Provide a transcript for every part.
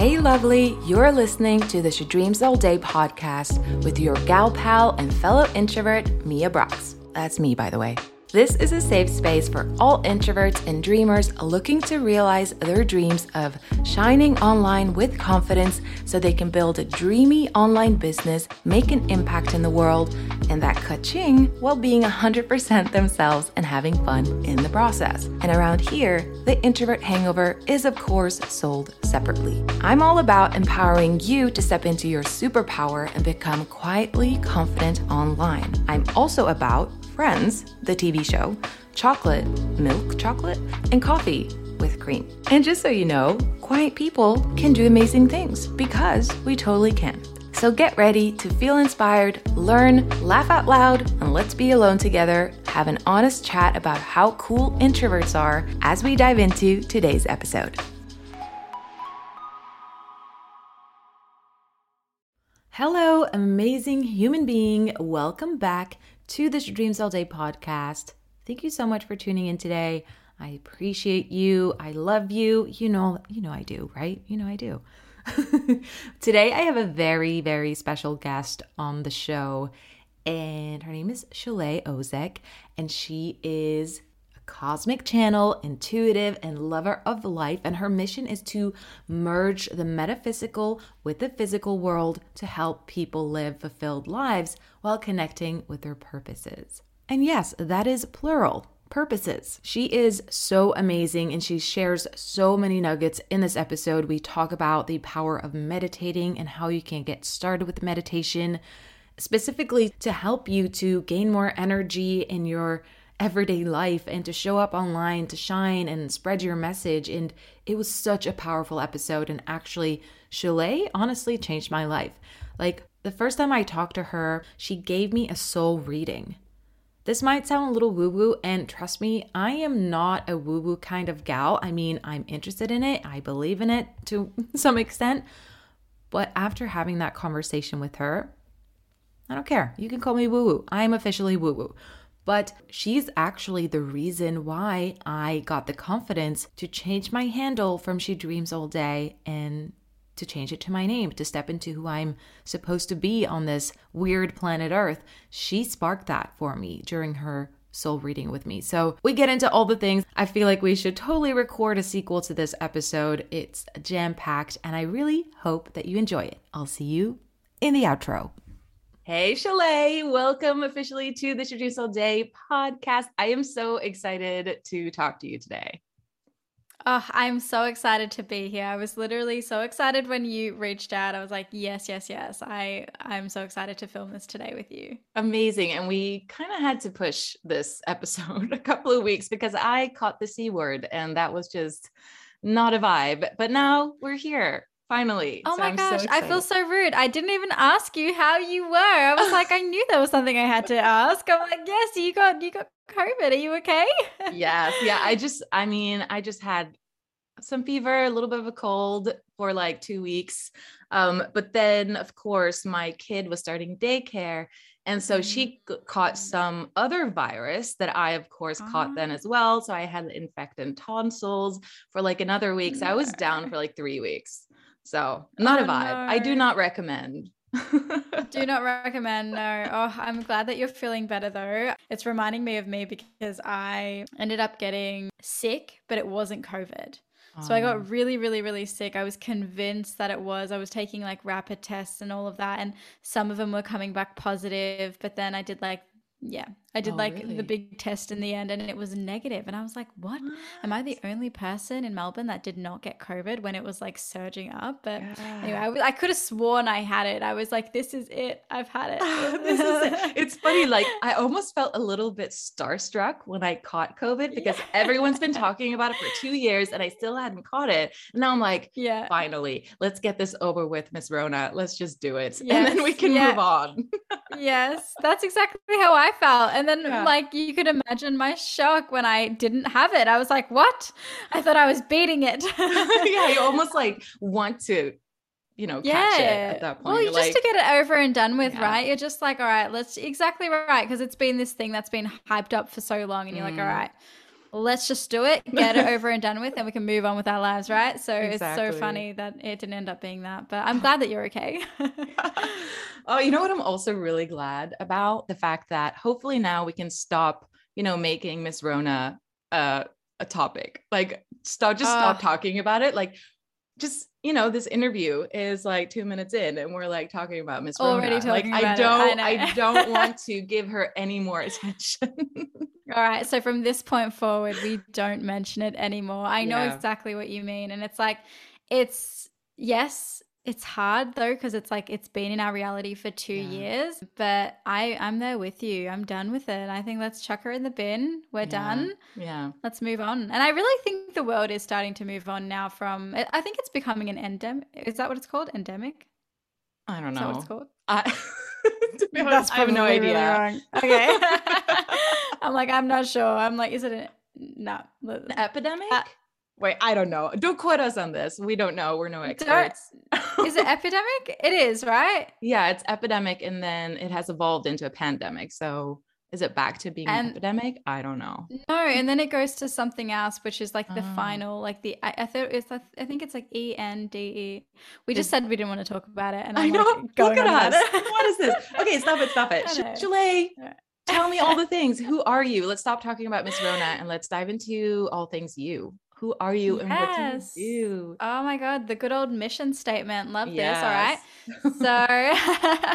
Hey, lovely, you're listening to the She Dreams All Day podcast with your gal pal and fellow introvert, Mia Brox. That's me, by the way. This is a safe space for all introverts and dreamers looking to realize their dreams of shining online with confidence so they can build a dreamy online business, make an impact in the world, and that ka-ching while being 100% themselves and having fun in the process. And around here, the introvert hangover is, of course, sold separately. I'm all about empowering you to step into your superpower and become quietly confident online. I'm also about Friends, the TV show, chocolate, milk chocolate, and coffee with cream. And just so you know, quiet people can do amazing things because we totally can. So get ready to feel inspired, learn, laugh out loud, and let's be alone together, have an honest chat about how cool introverts are as we dive into today's episode. Hello, amazing human being. Welcome back to the Dreams All Day podcast. Thank you so much for tuning in today. I appreciate you. I love you. You know, you know I do, right? You know I do. today I have a very, very special guest on the show, and her name is Shule Ozek, and she is cosmic channel, intuitive, and lover of life. And her mission is to merge the metaphysical with the physical world to help people live fulfilled lives while connecting with their purposes. And yes, that is plural purposes. She is so amazing and she shares so many nuggets in this episode. We talk about the power of meditating and how you can get started with meditation, specifically to help you to gain more energy in your everyday life and to show up online to shine and spread your message. And it was such a powerful episode. And actually, Shule honestly changed my life. Like the first time I talked to her, she gave me a soul reading. This might sound a little woo woo, and trust me, I am not a woo woo kind of gal. I mean, I'm interested in it, I believe in it to some extent. But after having that conversation with her, I don't care. You can call me woo woo. I am officially woo woo. But she's actually the reason why I got the confidence to change my handle from She Dreams All Day and to change it to my name, to step into who I'm supposed to be on this weird planet Earth. She sparked that for me during her soul reading with me. So we get into all the things. I feel like we should totally record a sequel to this episode. It's jam packed, and I really hope that you enjoy it. I'll see you in the outro. Hey, Shule, welcome officially to the All Day podcast. I am so excited to talk to you today. Oh, I'm so excited to be here. I was literally so excited when you reached out. I was like, yes, yes, yes. I I'm so excited to film this today with you. Amazing. And we kind of had to push this episode a couple of weeks because I caught the C word and that was just not a vibe. But now we're here finally. Oh so my I'm gosh, so I feel so rude. I didn't even ask you how you were. I was like, I knew there was something I had to ask. I'm like, yes, you got you got COVID. Are you okay? yes. Yeah. I just, I mean, I just had some fever, a little bit of a cold for like two weeks. Um, but then, of course, my kid was starting daycare. And so she mm. caught some other virus that I, of course, caught then as well. So I had infected tonsils for like another week. So I was down for like three weeks. So not oh, a vibe. No. I do not recommend. do not recommend. No. Oh, I'm glad that you're feeling better though. It's reminding me of me because I ended up getting sick, but it wasn't COVID. So I got oh. really, really, really sick. I was convinced that it was. I was taking like rapid tests and all of that, and some of them were coming back positive. But then I did like yeah, I did oh, like really? the big test in the end and it was negative. And I was like, what? what? Am I the only person in Melbourne that did not get COVID when it was like surging up? But yeah. anyway, I, I could have sworn I had it. I was like, this is it. I've had it. this is it. It's funny. Like, I almost felt a little bit starstruck when I caught COVID because yeah. everyone's been talking about it for two years and I still hadn't caught it. And now I'm like, yeah, finally, let's get this over with, Miss Rona. Let's just do it. Yes. And then we can move on. yes, that's exactly how I felt. And then yeah. like you could imagine my shock when I didn't have it. I was like, "What?" I thought I was beating it. yeah, you almost like want to you know, yeah. catch it at that point. Well, You're just like, to get it over and done with, yeah. right? You're just like, all right, let's exactly right, because it's been this thing that's been hyped up for so long, and you're mm. like, all mm. right, let's just do it, get it over and done with, and we can move on with our lives, right? So exactly. it's so funny that it didn't end up being that, but I'm glad that you're okay. oh, you know what? I'm also really glad about the fact that hopefully now we can stop, you know, making Miss Rona uh, a topic. Like, stop, just uh, stop talking about it. Like, just you know, this interview is like two minutes in, and we're like talking about Miss Rona. Already talking like, about I don't. I, I don't want to give her any more attention. All right. So from this point forward, we don't mention it anymore. I know yeah. exactly what you mean, and it's like, it's yes, it's hard though because it's like it's been in our reality for two yeah. years, but I I'm there with you. I'm done with it. I think let's chuck her in the bin. We're yeah. done. Yeah. Let's move on. And I really think the world is starting to move on now. From I think it's becoming an endemic. Is that what it's called? Endemic. I don't know. Is that what it's called? I, That's I have no idea. Really. Okay. I'm like I'm not sure. I'm like, is it a no? An epidemic? Uh, Wait, I don't know. Don't quote us on this. We don't know. We're no experts. is it epidemic? It is, right? Yeah, it's epidemic and then it has evolved into a pandemic. So is it back to being and, an epidemic? I don't know. No, and then it goes to something else, which is like the oh. final, like the I, I thought it's I think it's like E N D E. We just said we didn't want to talk about it, and I'm i know. Like Look at us. what is this? Okay, stop it, stop it. Sh- tell me all the things. Who are you? Let's stop talking about Miss Rona and let's dive into all things you. Who are you yes. and what do you do? Oh my God, the good old mission statement. Love yes. this. All right.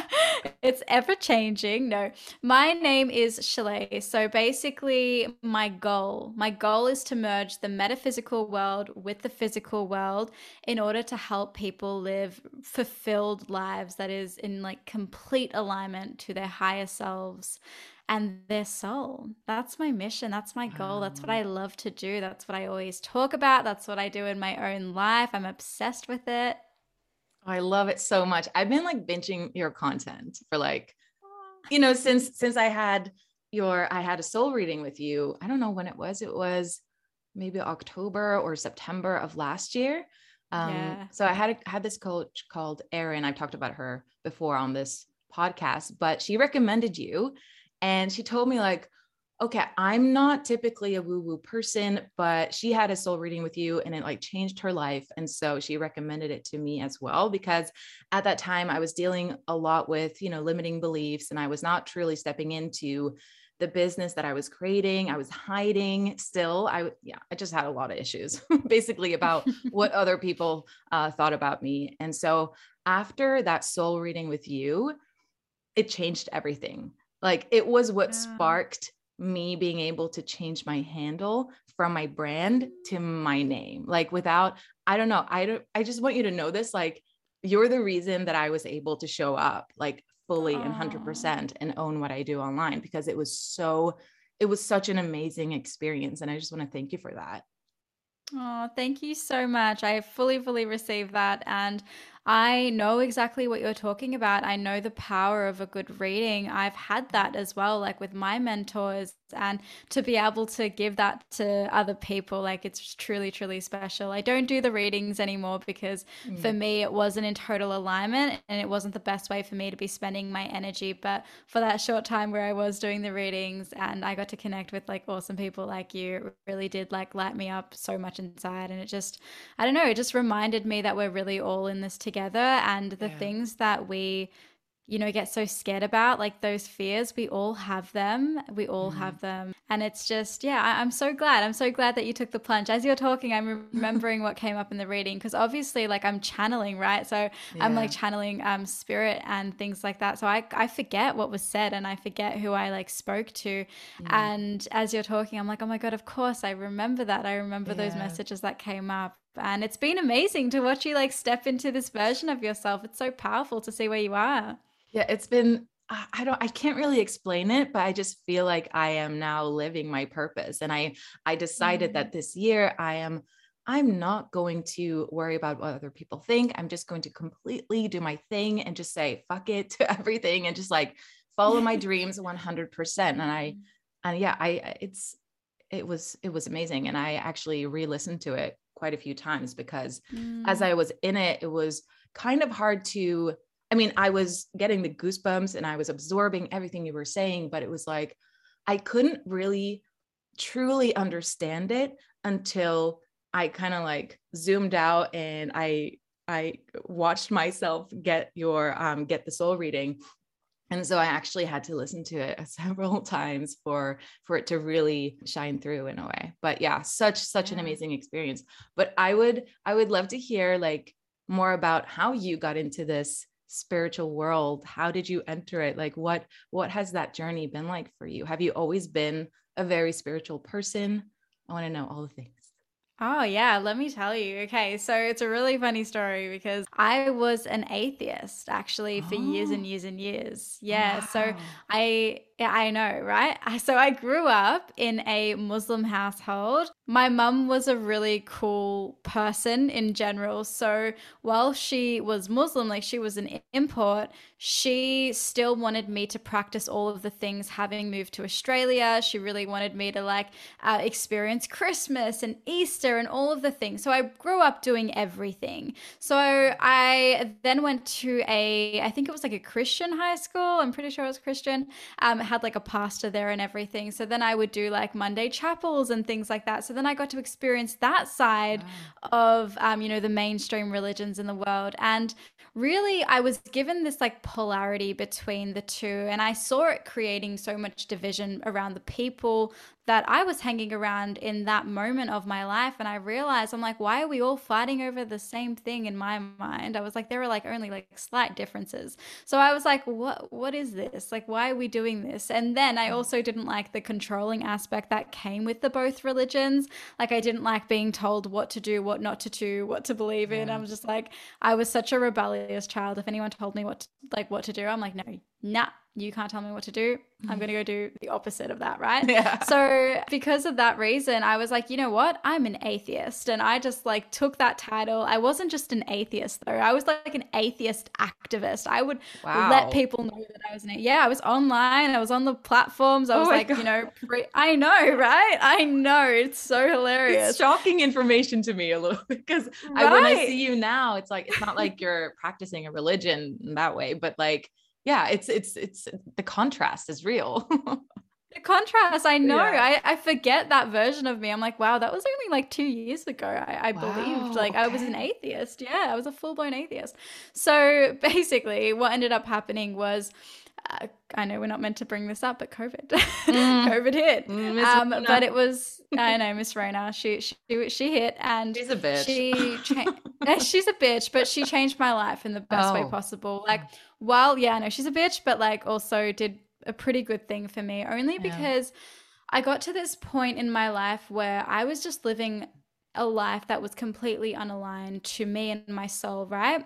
so it's ever changing. No, my name is Shule. So basically, my goal, my goal is to merge the metaphysical world with the physical world in order to help people live fulfilled lives that is in like complete alignment to their higher selves and their soul. That's my mission. That's my goal. That's what I love to do. That's what I always talk about. That's what I do in my own life. I'm obsessed with it. I love it so much. I've been like binging your content for like, you know, since since I had your I had a soul reading with you. I don't know when it was. It was maybe October or September of last year. Um, yeah. So I had a, had this coach called Erin. I've talked about her before on this podcast, but she recommended you and she told me, like, okay, I'm not typically a woo woo person, but she had a soul reading with you and it like changed her life. And so she recommended it to me as well, because at that time I was dealing a lot with, you know, limiting beliefs and I was not truly stepping into the business that I was creating. I was hiding still. I, yeah, I just had a lot of issues basically about what other people uh, thought about me. And so after that soul reading with you, it changed everything. Like it was what yeah. sparked me being able to change my handle from my brand to my name. Like without, I don't know, I don't, I just want you to know this. Like you're the reason that I was able to show up like fully and 100% and own what I do online because it was so, it was such an amazing experience. And I just want to thank you for that. Oh, thank you so much. I fully, fully received that. And I know exactly what you're talking about. I know the power of a good reading. I've had that as well, like with my mentors, and to be able to give that to other people, like it's truly, truly special. I don't do the readings anymore because mm. for me, it wasn't in total alignment and it wasn't the best way for me to be spending my energy. But for that short time where I was doing the readings and I got to connect with like awesome people like you, it really did like light me up so much inside. And it just, I don't know, it just reminded me that we're really all in this together and the yeah. things that we you know get so scared about like those fears we all have them we all mm. have them and it's just yeah I, am so glad i'm so glad that you took the plunge as you're talking i'm remembering what came up in the reading because obviously like i'm channeling right so yeah. i'm like channeling um spirit and things like that so i i forget what was said and i forget who i like spoke to mm. and as you're talking i'm like oh my god of course i remember that i remember yeah. those messages that came up and it's been amazing to watch you like step into this version of yourself. It's so powerful to see where you are. Yeah, it's been I don't I can't really explain it, but I just feel like I am now living my purpose and I I decided mm. that this year I am I'm not going to worry about what other people think. I'm just going to completely do my thing and just say fuck it to everything and just like follow my dreams 100%. And I mm. and yeah, I it's it was it was amazing and I actually re-listened to it quite a few times because mm. as I was in it, it was kind of hard to. I mean, I was getting the goosebumps and I was absorbing everything you were saying, but it was like I couldn't really truly understand it until I kind of like zoomed out and I I watched myself get your um, get the soul reading. And so i actually had to listen to it several times for for it to really shine through in a way. But yeah such such an amazing experience. But i would i would love to hear like more about how you got into this spiritual world how did you enter it like what what has that journey been like for you have you always been a very spiritual person i want to know all the things Oh, yeah, let me tell you. Okay, so it's a really funny story because I was an atheist actually for oh. years and years and years. Yeah, wow. so I yeah, I know, right? So I grew up in a Muslim household. My mum was a really cool person in general. So while she was Muslim, like she was an import, she still wanted me to practice all of the things having moved to Australia. She really wanted me to like uh, experience Christmas and Easter and all of the things. So I grew up doing everything. So I then went to a, I think it was like a Christian high school. I'm pretty sure it was Christian. Um, had like a pastor there and everything. So then I would do like Monday chapels and things like that. So then I got to experience that side wow. of, um, you know, the mainstream religions in the world. And really, I was given this like polarity between the two. And I saw it creating so much division around the people that I was hanging around in that moment of my life. And I realized, I'm like, why are we all fighting over the same thing in my mind? I was like, there were like only like slight differences. So I was like, what, what is this? Like, why are we doing this? And then I mm. also didn't like the controlling aspect that came with the both religions. Like, I didn't like being told what to do, what not to do, what to believe in. Yeah. I'm just like, I was such a rebellious child. If anyone told me what, to, like, what to do, I'm like, no, nah, you can't tell me what to do. I'm going to mm-hmm. go do the opposite of that, right? Yeah. So, because of that reason, I was like, you know what? I'm an atheist. And I just like took that title. I wasn't just an atheist, though. I was like an atheist activist. I would wow. let people know that I was an atheist. Yeah, I was online. I was on the platforms. I oh was oh like, God. you know, pre- I know, right? I know. It's so hilarious. It's shocking information to me a little bit because right. when I see you now, it's like, it's not like you're practicing a religion in that way, but like, yeah, it's it's it's the contrast is real. the contrast, I know. Yeah. I, I forget that version of me. I'm like, wow, that was only like two years ago. I, I wow, believed like okay. I was an atheist. Yeah, I was a full blown atheist. So basically, what ended up happening was. Uh, I know we're not meant to bring this up, but COVID, mm. COVID hit. Mm, um, but it was I know Miss Rona. She she she hit, and she's a bitch. She cha- she's a bitch, but she changed my life in the best oh. way possible. Like while yeah, no, she's a bitch, but like also did a pretty good thing for me only because yeah. I got to this point in my life where I was just living a life that was completely unaligned to me and my soul, right?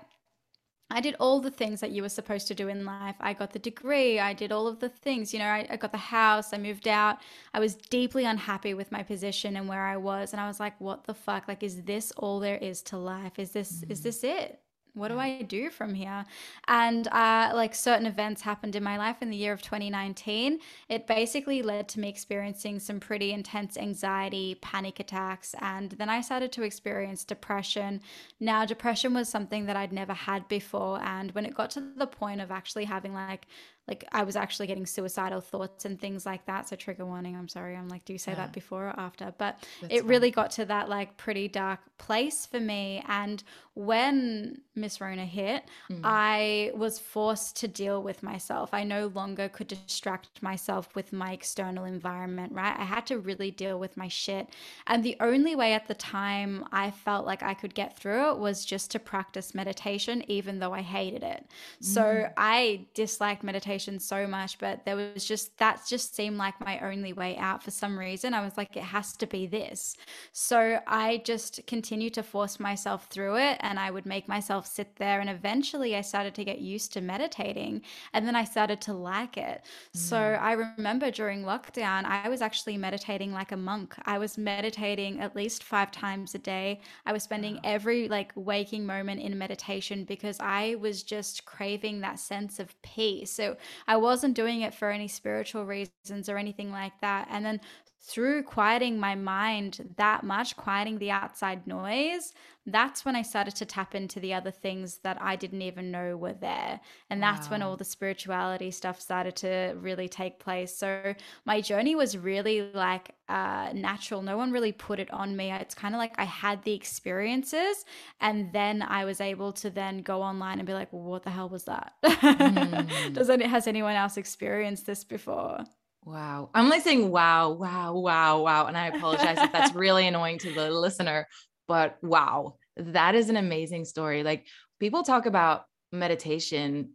I did all the things that you were supposed to do in life. I got the degree, I did all of the things. You know, I, I, got the house, I moved out. I was deeply unhappy with my position and where I was. And I was like, what the fuck? Like, is this all there is to life? Is this, mm-hmm. is this it? What do I do from here? And uh, like certain events happened in my life in the year of 2019. It basically led to me experiencing some pretty intense anxiety, panic attacks, and then I started to experience depression. Now, depression was something that I'd never had before. And when it got to the point of actually having like like I was actually getting suicidal thoughts and things like that. So trigger warning, I'm sorry. I'm like, do you say yeah. that before or after? But That's it really got to that like pretty dark place for me. And when Miss Rona hit, mm. I was forced to deal with myself. I no longer could distract myself with my external environment, right? I had to really deal with my shit. And the only way at the time I felt like I could get through it was just to practice meditation, even though I hated it. Mm. So I disliked meditation meditation so much, but there was just that just seemed like my only way out for some reason. I was like, it has to be this. So I just continued to force myself through it and I would make myself sit there. And eventually I started to get used to meditating and then I started to like it. Mm. So I remember during lockdown, I was actually meditating like a monk. I was meditating at least five times a day. I was spending wow. every like waking moment in meditation because I was just craving that sense of peace. So I wasn't doing it for any spiritual reasons or anything like that. And then through quieting my mind that much, quieting the outside noise, that's when I started to tap into the other things that I didn't even know were there. And wow. that's when all the spirituality stuff started to really take place. So my journey was really like uh, natural. No one really put it on me. It's kind of like I had the experiences and then I was able to then go online and be like, well, what the hell was that? Mm. Does it, has anyone else experienced this before? Wow. I'm like saying wow, wow, wow, wow. And I apologize if that's really annoying to the listener, but wow, that is an amazing story. Like people talk about meditation.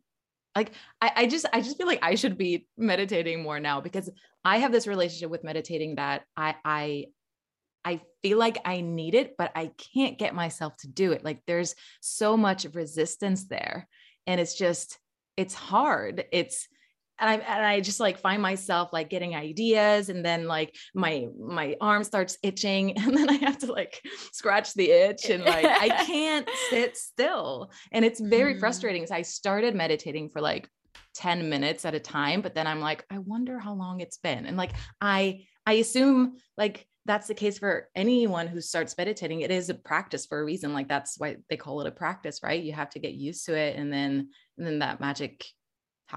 Like I, I just I just feel like I should be meditating more now because I have this relationship with meditating that I I I feel like I need it, but I can't get myself to do it. Like there's so much resistance there. And it's just, it's hard. It's and I and I just like find myself like getting ideas and then like my my arm starts itching and then I have to like scratch the itch and like I can't sit still and it's very mm. frustrating. So I started meditating for like 10 minutes at a time but then I'm like I wonder how long it's been and like I I assume like that's the case for anyone who starts meditating it is a practice for a reason like that's why they call it a practice right you have to get used to it and then and then that magic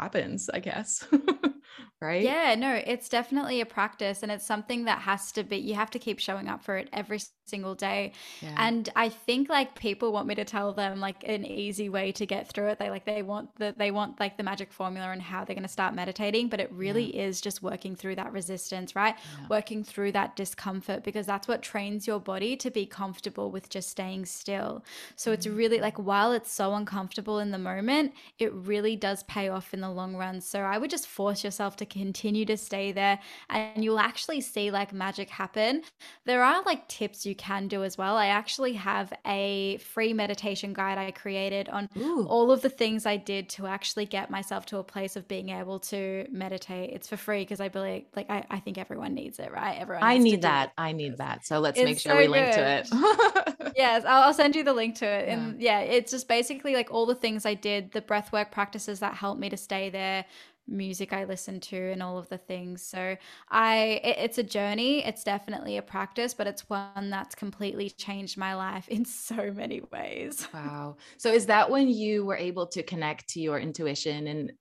happens, I guess. right? Yeah, no, it's definitely a practice and it's something that has to be, you have to keep showing up for it every single day. Yeah. And I think like people want me to tell them like an easy way to get through it. They like, they want the, they want like the magic formula and how they're going to start meditating, but it really yeah. is just working through that resistance, right? Yeah. Working through that discomfort because that's what trains your body to be comfortable with just staying still. So mm-hmm. it's really like, while it's so uncomfortable in the moment, it really does pay off in the long run. So I would just force yourself to continue to stay there and you'll actually see like magic happen. There are like tips you can do as well. I actually have a free meditation guide I created on Ooh. all of the things I did to actually get myself to a place of being able to meditate. It's for free because I believe like I, I think everyone needs it, right? Everyone I need that. I need that. So let's it's make sure so we link to it. yes, I'll, I'll, send you the link to it. And yeah. yeah, it's just basically like all the things I did, the breath work practices that helped me to stay there music I listen to and all of the things. So I it, it's a journey, it's definitely a practice, but it's one that's completely changed my life in so many ways. Wow. So is that when you were able to connect to your intuition and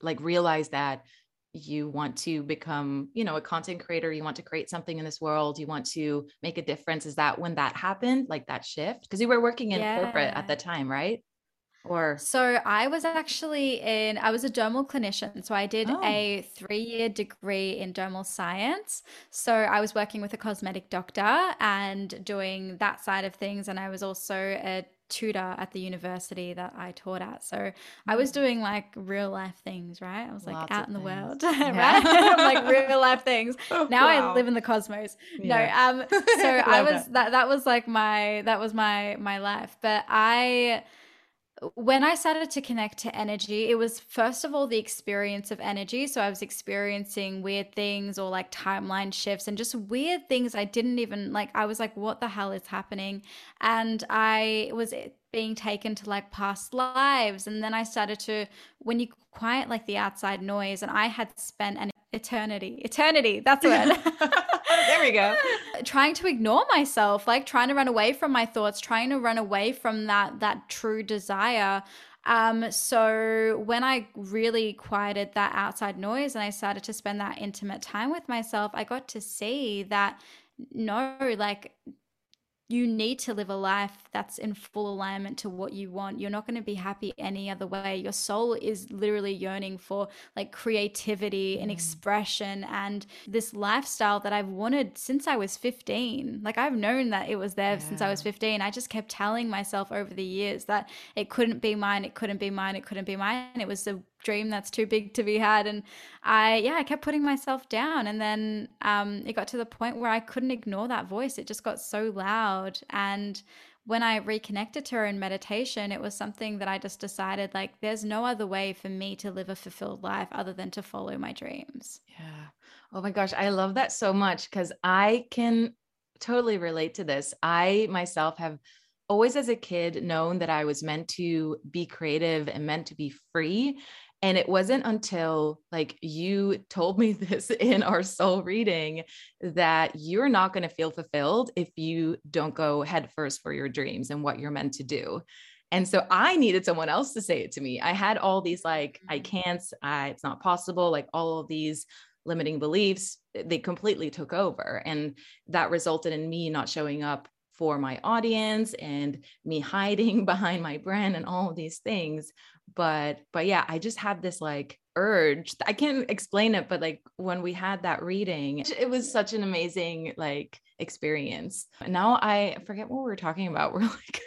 like realize that you want to become, you know, a content creator, you want to create something in this world, you want to make a difference. Is that when that happened, like that shift? Because you were working in yeah. corporate at the time, right? Or so i was actually in i was a dermal clinician so i did oh. a three-year degree in dermal science so i was working with a cosmetic doctor and doing that side of things and i was also a tutor at the university that I taught at. So I was mm. doing like real life things, right? I was like Lots out in the things. world, right? like real life things. Oh, now wow. I live in the cosmos. Yeah. No, um so I was that that was like my that was my my life. But I when I started to connect to energy, it was first of all the experience of energy. So I was experiencing weird things or like timeline shifts and just weird things I didn't even like. I was like, what the hell is happening? And I was eh, being taken to like past lives. And then I started to, when you quiet like the outside noise, and I had spent an eternity, eternity, that's it. there we go. trying to ignore myself, like trying to run away from my thoughts, trying to run away from that that true desire. Um, so when I really quieted that outside noise and I started to spend that intimate time with myself, I got to see that no, like you need to live a life that's in full alignment to what you want. You're not going to be happy any other way. Your soul is literally yearning for like creativity and mm. expression and this lifestyle that I've wanted since I was 15. Like I've known that it was there yeah. since I was 15. I just kept telling myself over the years that it couldn't be mine, it couldn't be mine, it couldn't be mine. It was the dream that's too big to be had. And i yeah i kept putting myself down. And then um, it got to the point where i couldn't ignore that voice. It just got so loud. And when i reconnected to her in meditation it was something that i just decided like there's no other way for me to live a fulfilled life other than to follow my dreams. Yeah. Oh my gosh i love that so much because i can totally relate to this. I myself have always as a kid known that I was meant to be creative and meant to be free. And it wasn't until like you told me this in our soul reading that you're not going to feel fulfilled if you don't go headfirst for your dreams and what you're meant to do. And so I needed someone else to say it to me. I had all these like, I mm-hmm. can't, I, it's not possible, like all of these limiting beliefs, they completely took over. And that resulted in me not showing up for my audience and me hiding behind my brand and all of these things. But but yeah i just had this like urge. I can't explain it but like when we had that reading it was such an amazing like experience. Now i forget what we were talking about. We're like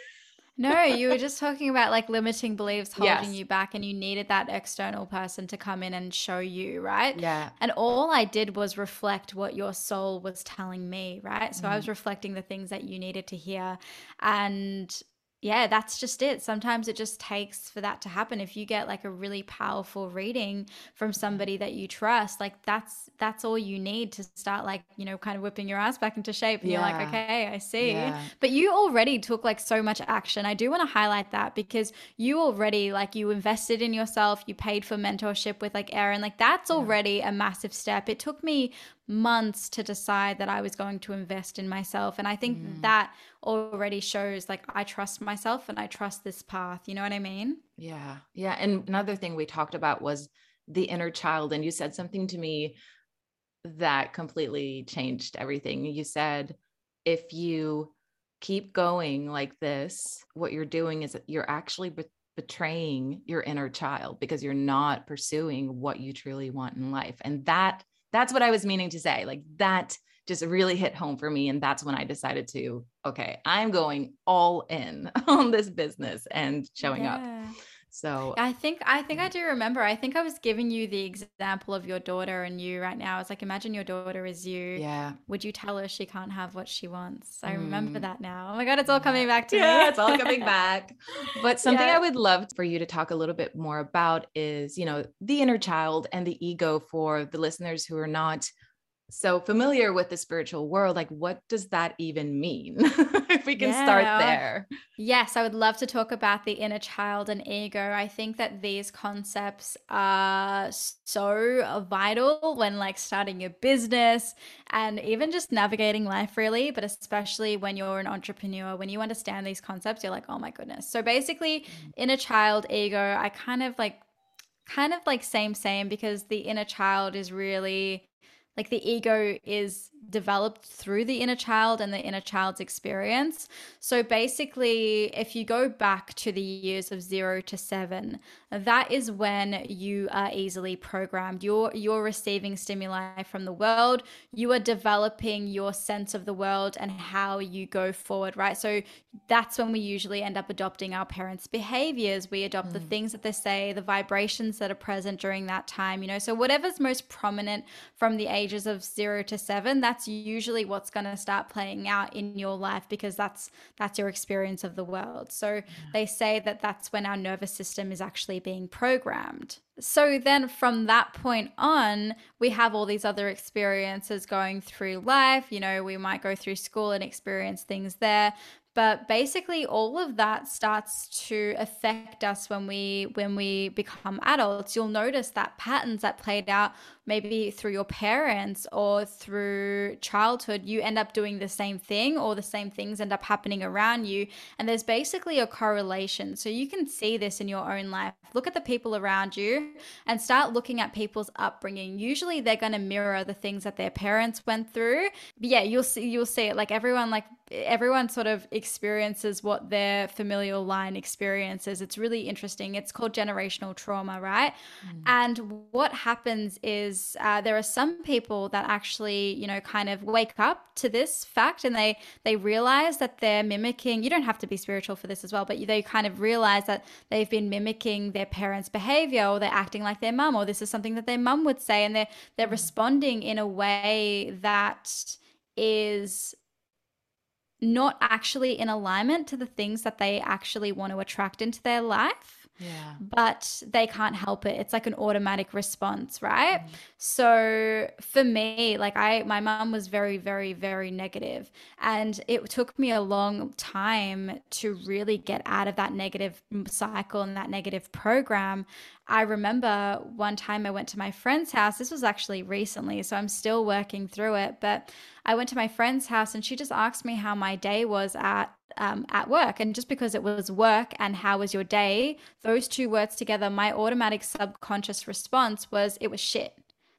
no, you were just talking about like limiting beliefs holding yes. you back, and you needed that external person to come in and show you, right? Yeah. And all I did was reflect what your soul was telling me, right? So mm. I was mm. reflecting the things that you needed to hear. And yeah, that's just it. Sometimes it just takes for that to happen. If you get like a really powerful reading from mm-hmm. somebody that you trust, like that's that's all you need to start like, you know, kind of whipping your ass back into shape. And yeah. you're like, okay, I see. Yeah. But you already took like so much action. I do want to highlight that because you already like you invested in yourself, you paid for mentorship with like Erin. Like that's already yeah. a massive step. It took me months to decide that I was going to invest in myself. And I think mm. that already shows like I trust myself and I trust this path. You know what I mean? Yeah. Yeah. And another thing we talked about was the inner child. And you said something to me that completely changed everything. You said, if you keep going like this, what you're doing is you're actually be- betraying your inner child because you're not pursuing what you truly want in life. And that that's what I was meaning to say. Like that just really hit home for me. And that's when I decided to, okay, I'm going all in on this business and showing yeah. up. So I think I think I do remember. I think I was giving you the example of your daughter and you right now. It's like imagine your daughter is you. Yeah. Would you tell her she can't have what she wants? I mm. remember that now. Oh my god, it's all coming back to yeah, me. it's all coming back. But something yeah. I would love for you to talk a little bit more about is, you know, the inner child and the ego for the listeners who are not so familiar with the spiritual world like what does that even mean if we can yeah. start there yes i would love to talk about the inner child and ego i think that these concepts are so vital when like starting a business and even just navigating life really but especially when you're an entrepreneur when you understand these concepts you're like oh my goodness so basically mm. inner child ego i kind of like kind of like same same because the inner child is really like the ego is developed through the inner child and the inner child's experience. So basically, if you go back to the years of 0 to 7, that is when you are easily programmed. You're you're receiving stimuli from the world. You are developing your sense of the world and how you go forward, right? So that's when we usually end up adopting our parents' behaviors. We adopt mm. the things that they say, the vibrations that are present during that time, you know. So whatever's most prominent from the ages of 0 to 7, that's that's usually what's going to start playing out in your life because that's that's your experience of the world. So they say that that's when our nervous system is actually being programmed. So then from that point on, we have all these other experiences going through life. You know, we might go through school and experience things there, but basically all of that starts to affect us when we when we become adults. You'll notice that patterns that played out maybe through your parents or through childhood you end up doing the same thing or the same things end up happening around you. And there's basically a correlation. So you can see this in your own life. Look at the people around you and start looking at people's upbringing. Usually they're going to mirror the things that their parents went through. But yeah you'll see you'll see it. Like everyone like everyone sort of experiences what their familial line experiences. It's really interesting. It's called generational trauma, right? Mm. And what happens is uh, there are some people that actually, you know, kind of wake up to this fact and they they realize that they're mimicking. You don't have to be spiritual for this as well, but they kind of realize that they've been mimicking their parents' behavior or they're acting like their mum or this is something that their mum would say and they're they're mm. responding in a way that is not actually in alignment to the things that they actually want to attract into their life. Yeah. But they can't help it. It's like an automatic response, right? Mm. So for me, like I my mom was very very very negative and it took me a long time to really get out of that negative cycle and that negative program. I remember one time I went to my friend's house. This was actually recently, so I'm still working through it, but I went to my friend's house and she just asked me how my day was at um, at work. And just because it was work and how was your day, those two words together, my automatic subconscious response was it was shit.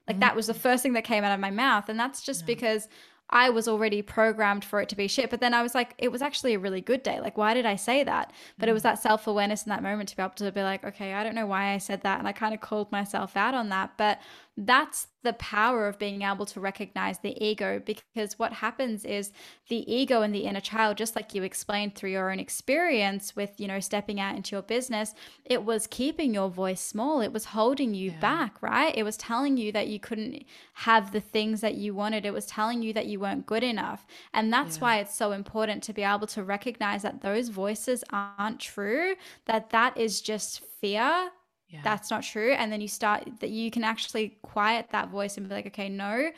Like mm-hmm. that was the first thing that came out of my mouth. And that's just yeah. because I was already programmed for it to be shit. But then I was like, it was actually a really good day. Like, why did I say that? But it was mm. that self awareness in that moment to be able to be like, okay, I don't know why I said that. And I kind of called myself out on that. But that's the power of being able to recognize the ego because what happens is the ego and the inner child just like you explained through your own experience with you know stepping out into your business it was keeping your voice small it was holding you yeah. back right it was telling you that you couldn't have the things that you wanted it was telling you that you weren't good enough and that's yeah. why it's so important to be able to recognize that those voices aren't true that that is just fear yeah. that's not true and then you start that you can actually quiet that voice and be like okay no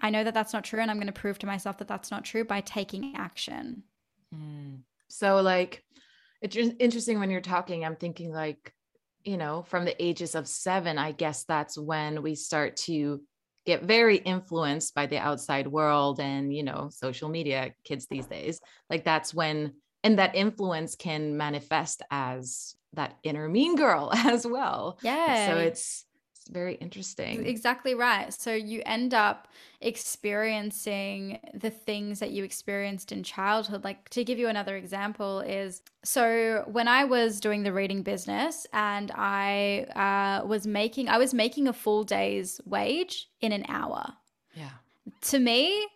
i know that that's not true and i'm going to prove to myself that that's not true by taking action mm. so like it's interesting when you're talking i'm thinking like you know from the ages of seven i guess that's when we start to get very influenced by the outside world and you know social media kids these days like that's when and that influence can manifest as that inner mean girl as well. Yeah. So it's it's very interesting. Exactly right. So you end up experiencing the things that you experienced in childhood. Like to give you another example is so when I was doing the reading business and I uh, was making I was making a full day's wage in an hour. Yeah. To me,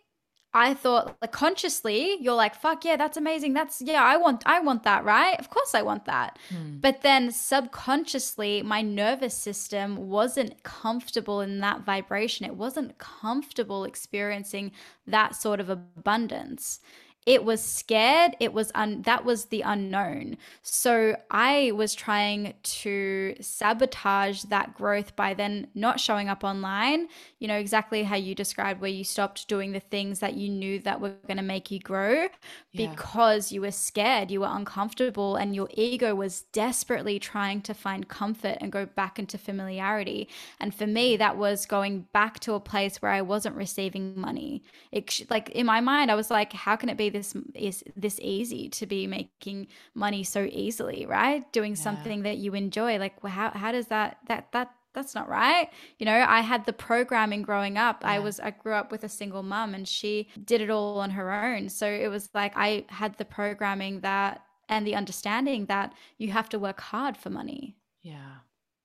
I thought like consciously you're like fuck yeah that's amazing. That's yeah I want I want that right? Of course I want that. Hmm. but then subconsciously my nervous system wasn't comfortable in that vibration. It wasn't comfortable experiencing that sort of abundance it was scared. It was un- that was the unknown. So i was trying to sabotage that growth by then not showing up online. You know exactly how you described where you stopped doing the things that you knew that were going to make you grow yeah. because you were scared you were uncomfortable and your ego was desperately trying to find comfort and go back into familiarity. And for me that was going back to a place where i wasn't receiving money. It like in my mind i was like how can it be this is this easy to be making money so easily, right? Doing yeah. something that you enjoy. Like how how does that that that that's not right. You know, I had the programming growing up. Yeah. I was I grew up with a single mom and she did it all on her own. So it was like I had the programming that and the understanding that you have to work hard for money. Yeah.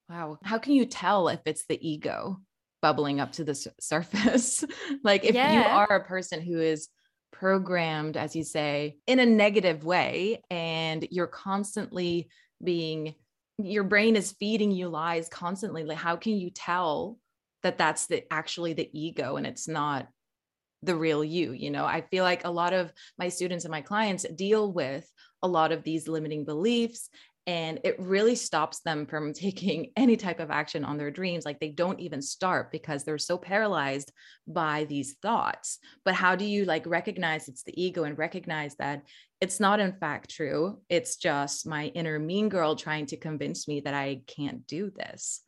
Wow. How can you tell if it's the ego bubbling up to the surface? like if yeah. you are a person who is programmed, as you say, in a negative way, and you're constantly being, your brain is feeding you lies constantly. Like, how can you tell that that's the actually the ego and it's not the real you? You know, I feel like a lot of my students and my clients deal with a lot of these limiting beliefs and it really stops them from taking any type of action on their dreams like they don't even start because they're so paralyzed by these thoughts. But how do you like recognize it's the ego and recognize that it's not in fact true? It's just my inner mean girl trying to convince me that i can't do this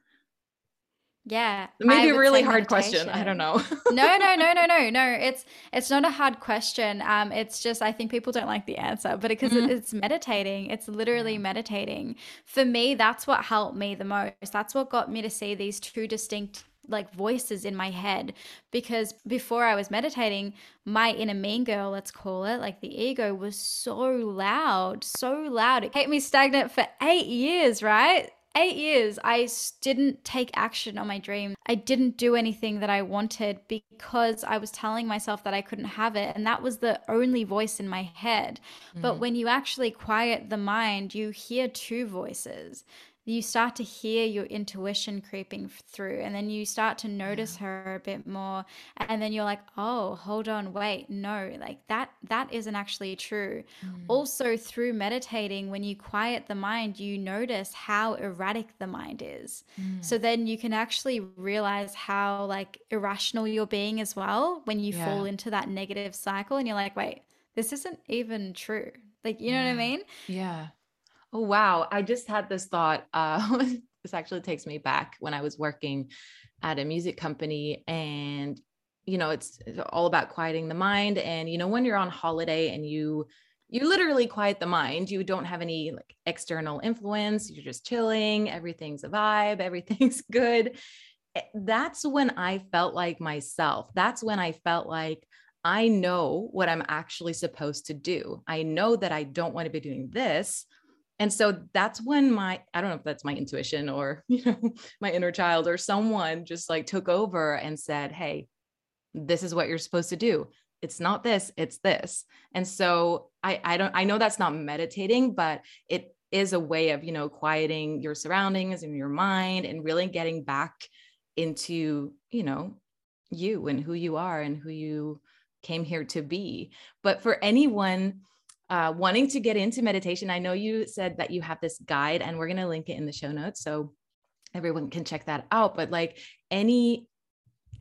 yeah. Maybe a really hard meditation. question. I don't know. no, no, no, no, no, no. It's it's not a hard question. Um, it's just I think people don't like the answer, but because mm-hmm. it, it's meditating, it's literally meditating. For me, that's what helped me the most. That's what got me to see these two distinct like voices in my head because before I was meditating, my inner mean girl, let's call it, like the ego was so loud, so loud. It kept me stagnant for eight years, right? Eight years, I didn't take action on my dream. I didn't do anything that I wanted because I was telling myself that I couldn't have it. And that was the only voice in my head. Mm. But when you actually quiet the mind, you hear two voices. You start to hear your intuition creeping through and then you start to notice yeah. her a bit more and then you're like oh hold on wait no like that that isn't actually true mm. also through meditating when you quiet the mind you notice how erratic the mind is mm. so then you can actually realize how like irrational you're being as well when you yeah. fall into that negative cycle and you're like wait this isn't even true like you know yeah. what i mean yeah Oh, wow. I just had this thought. Uh, this actually takes me back when I was working at a music company and you know it's, all about quieting the mind and you know when you're on holiday and you you literally quiet the mind you don't have any like external influence you're just chilling everything's a vibe everything's good eh, that's when i felt like myself that's when i felt like i know what i'm actually supposed to do i know that i don't want to be doing this and so that's when my i don't know if that's my intuition or you know my inner child or someone just like took over and said hey this is what you're supposed to do. It's not this it's this. And so i i don't i know that's not meditating but it is a way of you know quieting your surroundings and your mind and really getting back into you know you and who you are and who you came here to be. But for anyone uh, wanting to get into meditation, I know you said that you have this guide, and we're going to link it in the show notes so everyone can check that out. But like any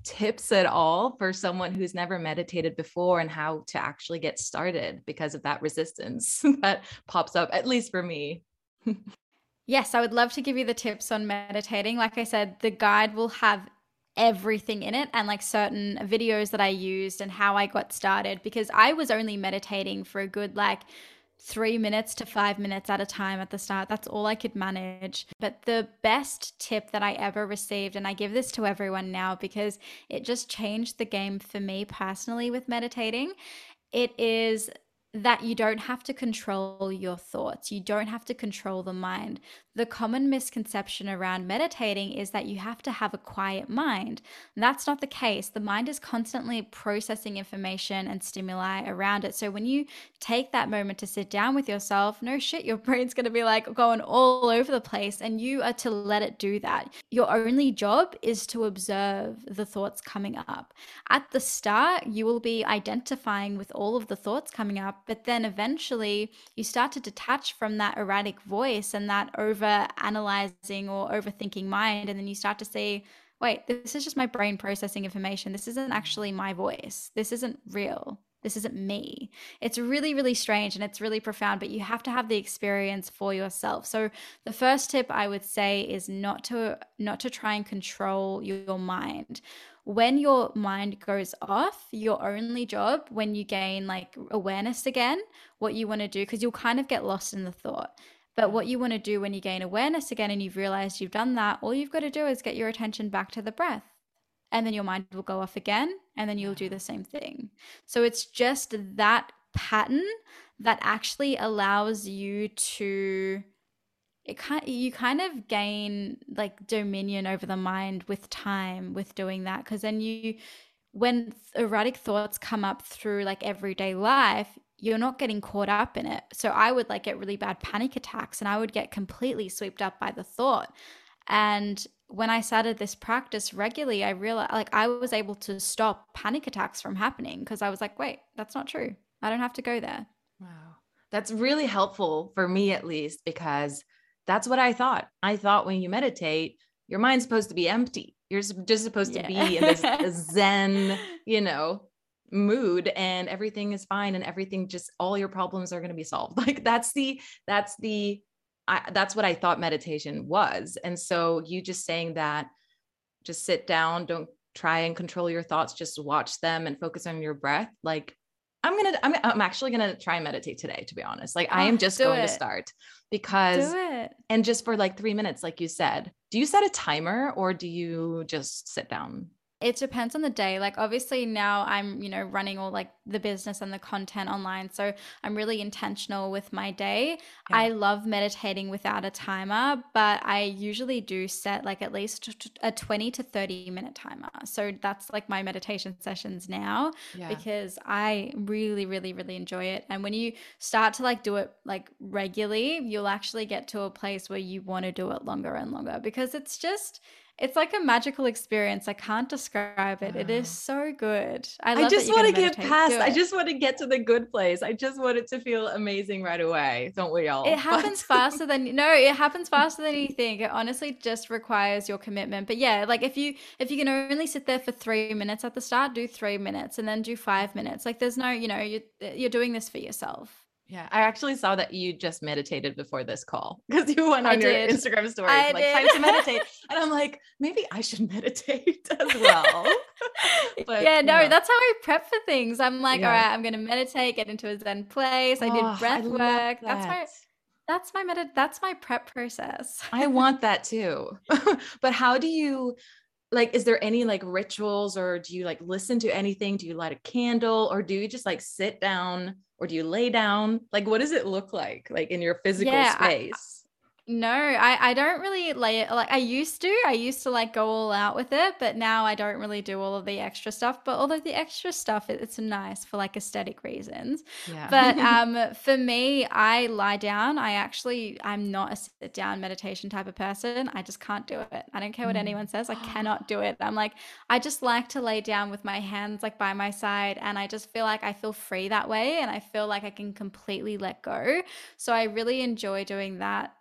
tips at all for someone who's never meditated before and how to actually get started because of that resistance that pops up, at least for me? yes, I would love to give you the tips on meditating. Like I said, the guide will have everything in it and like certain videos that I used and how I got started because I was only meditating for a good like three minutes to five minutes at a time at the start. That's all I could manage. But the best tip that I ever received, and I give this to everyone now because it just changed the game for me personally with meditating, it is that you don't have to control your thoughts. You don't have to control the mind. The common misconception around meditating is that you have to have a quiet mind. That's not the case. The mind is constantly processing information and stimuli around it. So when you take that moment to sit down with yourself, no shit, your brain's going to be like going all over the place and you are to let it do that. Your only job is to observe the thoughts coming up. At the start, you will be identifying with all of the thoughts coming up, but then eventually you start to detach from that erratic voice and that over over analyzing or overthinking mind and then you start to see wait this is just my brain processing information. This isn't actually my voice. This isn't real. This isn't me. It's really really strange and it's really profound but you have to have the experience for yourself. So the first tip i would say is not to not to try and control your mind. When your mind goes off your only job when you gain like awareness again what you want to do because you'll kind of get lost in the thought but what you want to do when you gain awareness again and you've realized you've done that, all you've got to do is get your attention back to the breath. And then your mind will go off again, and then you'll do the same thing. So it's just that pattern that actually allows you to it kind you kind of gain like dominion over the mind with time with doing that because then you when erratic thoughts come up through like everyday life you're not getting caught up in it. So I would like get really bad panic attacks and I would get completely swept up by the thought. And when I started this practice regularly, I realized like I was able to stop panic attacks from happening because I was like, wait, that's not true. I don't have to go there. Wow. That's really helpful for me, at least, because that's what I thought. I thought when you meditate, your mind's supposed to be empty. You're just supposed yeah. to be in this zen, you know, mood and everything is fine and everything just all your problems are going to be solved. Like that's the that's the I, that's what i thought meditation was. And so you just saying that just sit down don't try and control your thoughts just watch them and focus on your breath. Like i'm gonna i'm, I'm actually gonna try and meditate today to be honest. Like oh, i am just going it. to start because and just for like three minutes like you said do you set a timer or do you just sit down it depends on the day. Like obviously now I'm, you know, running all like the business and the content online. So I'm really intentional with my day. Yeah. I love meditating without a timer, but I usually do set like at least a 20 to 30 minute timer. So that's like my meditation sessions now yeah. because I really, really, really enjoy it. And when you start to like do it like regularly, you'll actually get to a place where you want to do it longer and longer because it's just, it's like a magical experience. I can't describe it. It is so good. I, I just want to get past. I just want to get to the good place. I just want it to feel amazing right away. Don't we all? It happens faster than no. It happens faster than you think. It honestly just requires your commitment. But yeah, like if you if you can only sit there for three minutes at the start, do three minutes and then do five minutes. Like there's no, you know, you you're doing this for yourself. Yeah, I actually saw that you just meditated before this call because you went on your Instagram story like did. time to meditate, and I'm like, maybe I should meditate as well. but, yeah, no, know. that's how I prep for things. I'm like, yeah. all right, I'm going to meditate, get into a Zen place. I did oh, breath I work. That. That's my that's my med- that's my prep process. I want that too. but how do you like is there any like rituals or do you like listen to anything? Do you light a candle or do you just like sit down or do you lay down? Like, what does it look like, like in your physical yeah, space? No, I, I don't really lay it like I used to. I used to like go all out with it, but now I don't really do all of the extra stuff. But all of the extra stuff, it, it's nice for like aesthetic reasons. Yeah. But um, for me, I lie down. I actually, I'm not a sit down meditation type of person. I just can't do it. I don't care what mm. anyone says. I cannot do it. I'm like, I just like to lay down with my hands like by my side, and I just feel like I feel free that way, and I feel like I can completely let go. So I really enjoy doing that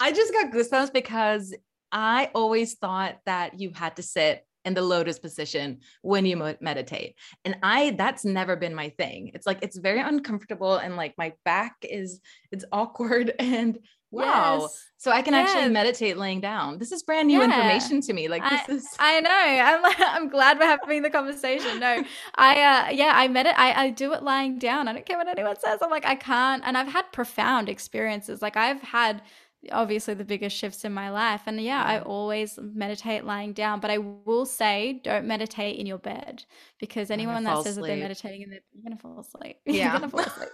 I just got goosebumps because I always thought that you had to sit in the lotus position when you meditate. And I that's never been my thing. It's like it's very uncomfortable and like my back is it's awkward and wow. Yes. So I can yes. actually meditate laying down. This is brand new yeah. information to me. Like this I, is I know. I'm I'm glad we're having the conversation. No. I uh yeah, I med I, I do it lying down. I don't care what anyone says. I'm like I can't and I've had profound experiences. Like I've had obviously the biggest shifts in my life. And yeah, I always meditate lying down, but I will say don't meditate in your bed because anyone that says asleep. that they're meditating in their bed, you're gonna fall asleep. Yeah. fall asleep.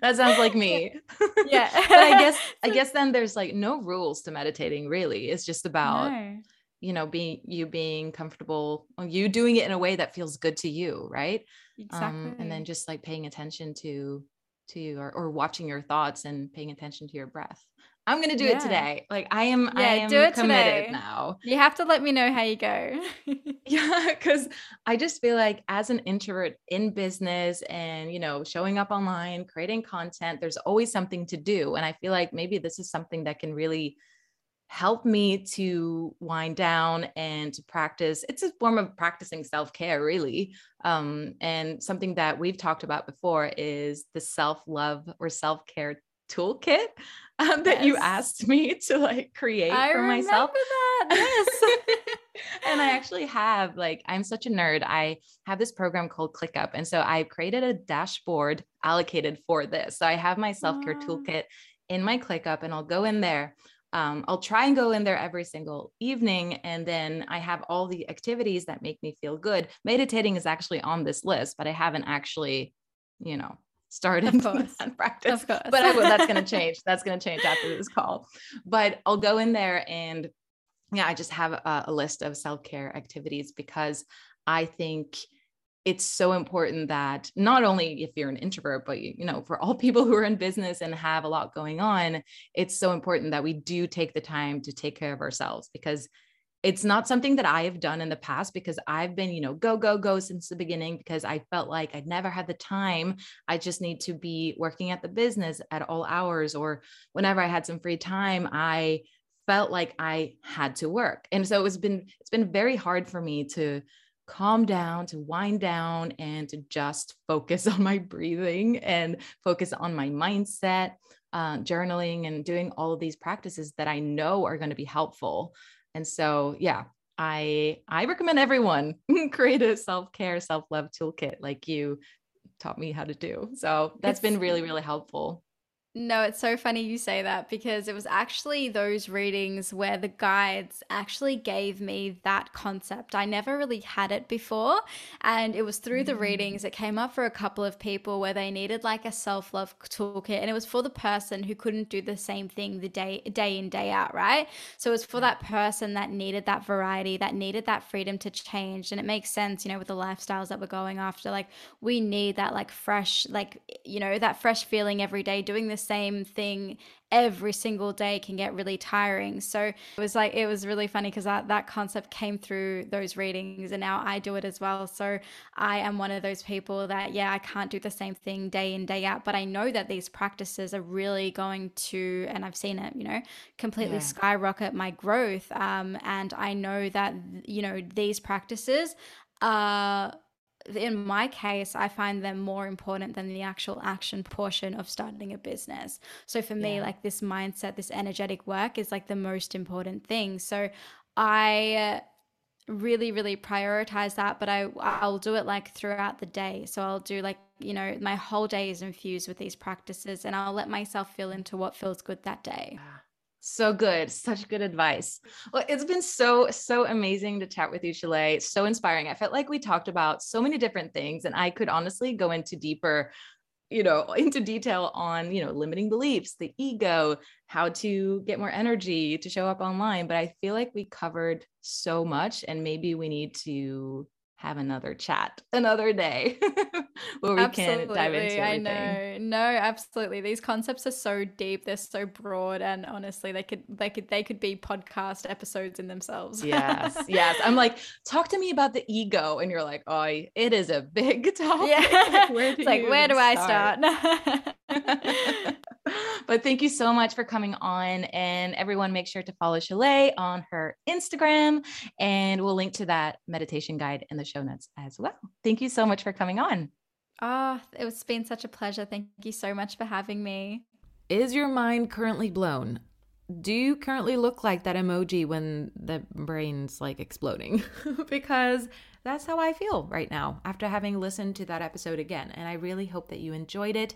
that sounds like me. Yeah. but I guess I guess then there's like no rules to meditating really. It's just about no. you know being you being comfortable you doing it in a way that feels good to you right exactly um, and then just like paying attention to to you or, or watching your thoughts and paying attention to your breath I'm gonna do yeah. it today. Like I am, yeah, I am do it committed today. now. You have to let me know how you go. yeah, because I just feel like as an introvert in business and you know, showing up online, creating content, there's always something to do. And I feel like maybe this is something that can really help me to wind down and to practice. It's a form of practicing self-care, really. Um, and something that we've talked about before is the self-love or self-care toolkit um, that yes. you asked me to like create I for myself. That. Yes. and I actually have like I'm such a nerd. I have this program called ClickUp, and so I've created a dashboard allocated for this. So I have my self care toolkit in my ClickUp, and I'll go in there. Um, I'll try and go in there every single evening. And then I have all the activities that make me feel good. Meditating is actually on this list, but I haven't actually, you know, started that practice. But I will, that's going to change. That's going to change after this call. But I'll go in there and yeah, I just have a, a list of self-care activities because I think it's so important that not only if you're an introvert but you know for all people who are in business and have a lot going on it's so important that we do take the time to take care of ourselves because it's not something that I have done in the past because I've been, you know, go, go, go since the beginning because I felt like I'd never had the time. I just need to be working at the business at all hours or whenever I had some free time, I felt like I had to work. And so it's been it's been very hard for me to calm down, to wind down and to just focus on my breathing and focus on my mindset, uh, journaling and doing all of these practices that I know are going to be helpful and so, yeah, I I recommend everyone create a self-care, self-love toolkit like you taught me how to do. So that's been really, really helpful. No, it's so funny you say that because it was actually those readings where the guides actually gave me that concept. I never really had it before. And it was through the mm. readings, it came up for a couple of people where they needed like a self love toolkit. And it was for the person who couldn't do the same thing the day, day in, day out, right? So it was for that person that needed that variety, that needed that freedom to change. And it makes sense, you know, with the lifestyles that we're going after. Like we need that like fresh, like, you know, that fresh feeling every day doing this same thing every single day can get really tiring. So it was like, it was really funny because that, that concept came through those readings and now I do it as well. So I am one of those people that, yeah, I can't do the same thing day in, day out, but I know that these practices are really going to, and I've seen it, you know, completely yeah. skyrocket my growth. Um, and I know that, you know, these practices are in my case, I find them more important than the actual action portion of starting a business. So for me, like this mindset, this energetic work is like the most important thing. So I uh, really really prioritize that but i i'll do it like throughout the day so i'll do like you know my whole day is infused with these practices and i'll let myself feel into what feels good that day ah, so good. Such good advice. Well, it's been so, so amazing to chat with you, Shule. So inspiring. I felt like we talked about so many different things, and I could honestly go into deeper, you know, into detail on, you know, limiting beliefs, the ego, how to get more energy to show up online. But I feel like we covered so much, and maybe we need to have another chat another day where we absolutely. can dive into everything. I know. No, absolutely. These concepts are so deep, they're so broad and honestly they could they could they could be podcast episodes in themselves. yes. Yes. I'm like, talk to me about the ego and you're like, "Oh, it is a big topic." Yeah. Like, where do it's like, where do? I start? but thank you so much for coming on. And everyone, make sure to follow Shule on her Instagram. And we'll link to that meditation guide in the show notes as well. Thank you so much for coming on. Ah, oh, it's been such a pleasure. Thank you so much for having me. Is your mind currently blown? Do you currently look like that emoji when the brain's like exploding? because that's how I feel right now after having listened to that episode again. And I really hope that you enjoyed it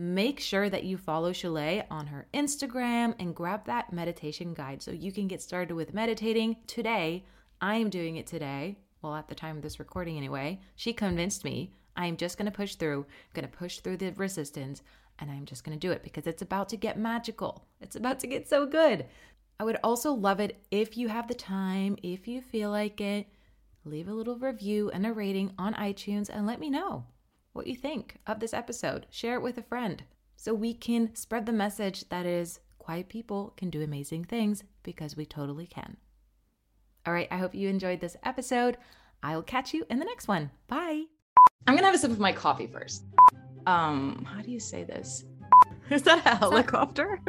make sure that you follow Shule on her Instagram and grab that meditation guide so you can get started with meditating today. I am doing it today. Well, at the time of this recording, anyway. She convinced me. I am just going to push through, I'm going to push through the resistance, and I'm just going to do it because it's about to get magical. It's about to get so good. I would also love it if you have the time, if you feel like it, leave a little review and a rating on iTunes and let me know what you think of this episode. Share it with a friend so we can spread the message that is quiet people can do amazing things because we totally can. All right, I hope you enjoyed this episode. I will catch you in the next one. Bye. I'm going to have a sip of my coffee first. Um, how do you say this? Is that a helicopter?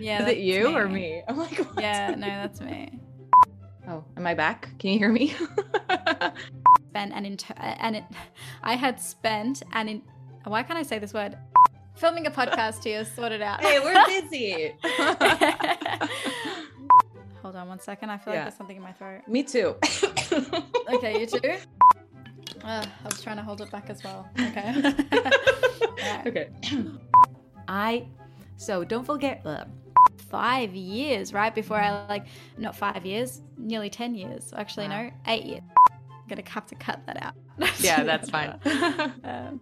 Yeah. Is it you me. or me? I'm like, what? yeah, no, that's me. Oh, am I back? Can you hear me? spent and inter- and it, I had spent and in why can't I say this word? Filming a podcast here, sort it out. Hey, we're busy. Hold on one second. I feel yeah. like there's something in my throat. Me too. okay, you too. Uh, I was trying to hold it back as well. Okay. right. Okay. I so don't forget. Uh, five years, right? Before I like, not five years, nearly 10 years. Actually, wow. no, eight years. I'm going to have to cut that out. yeah, that's fine. um,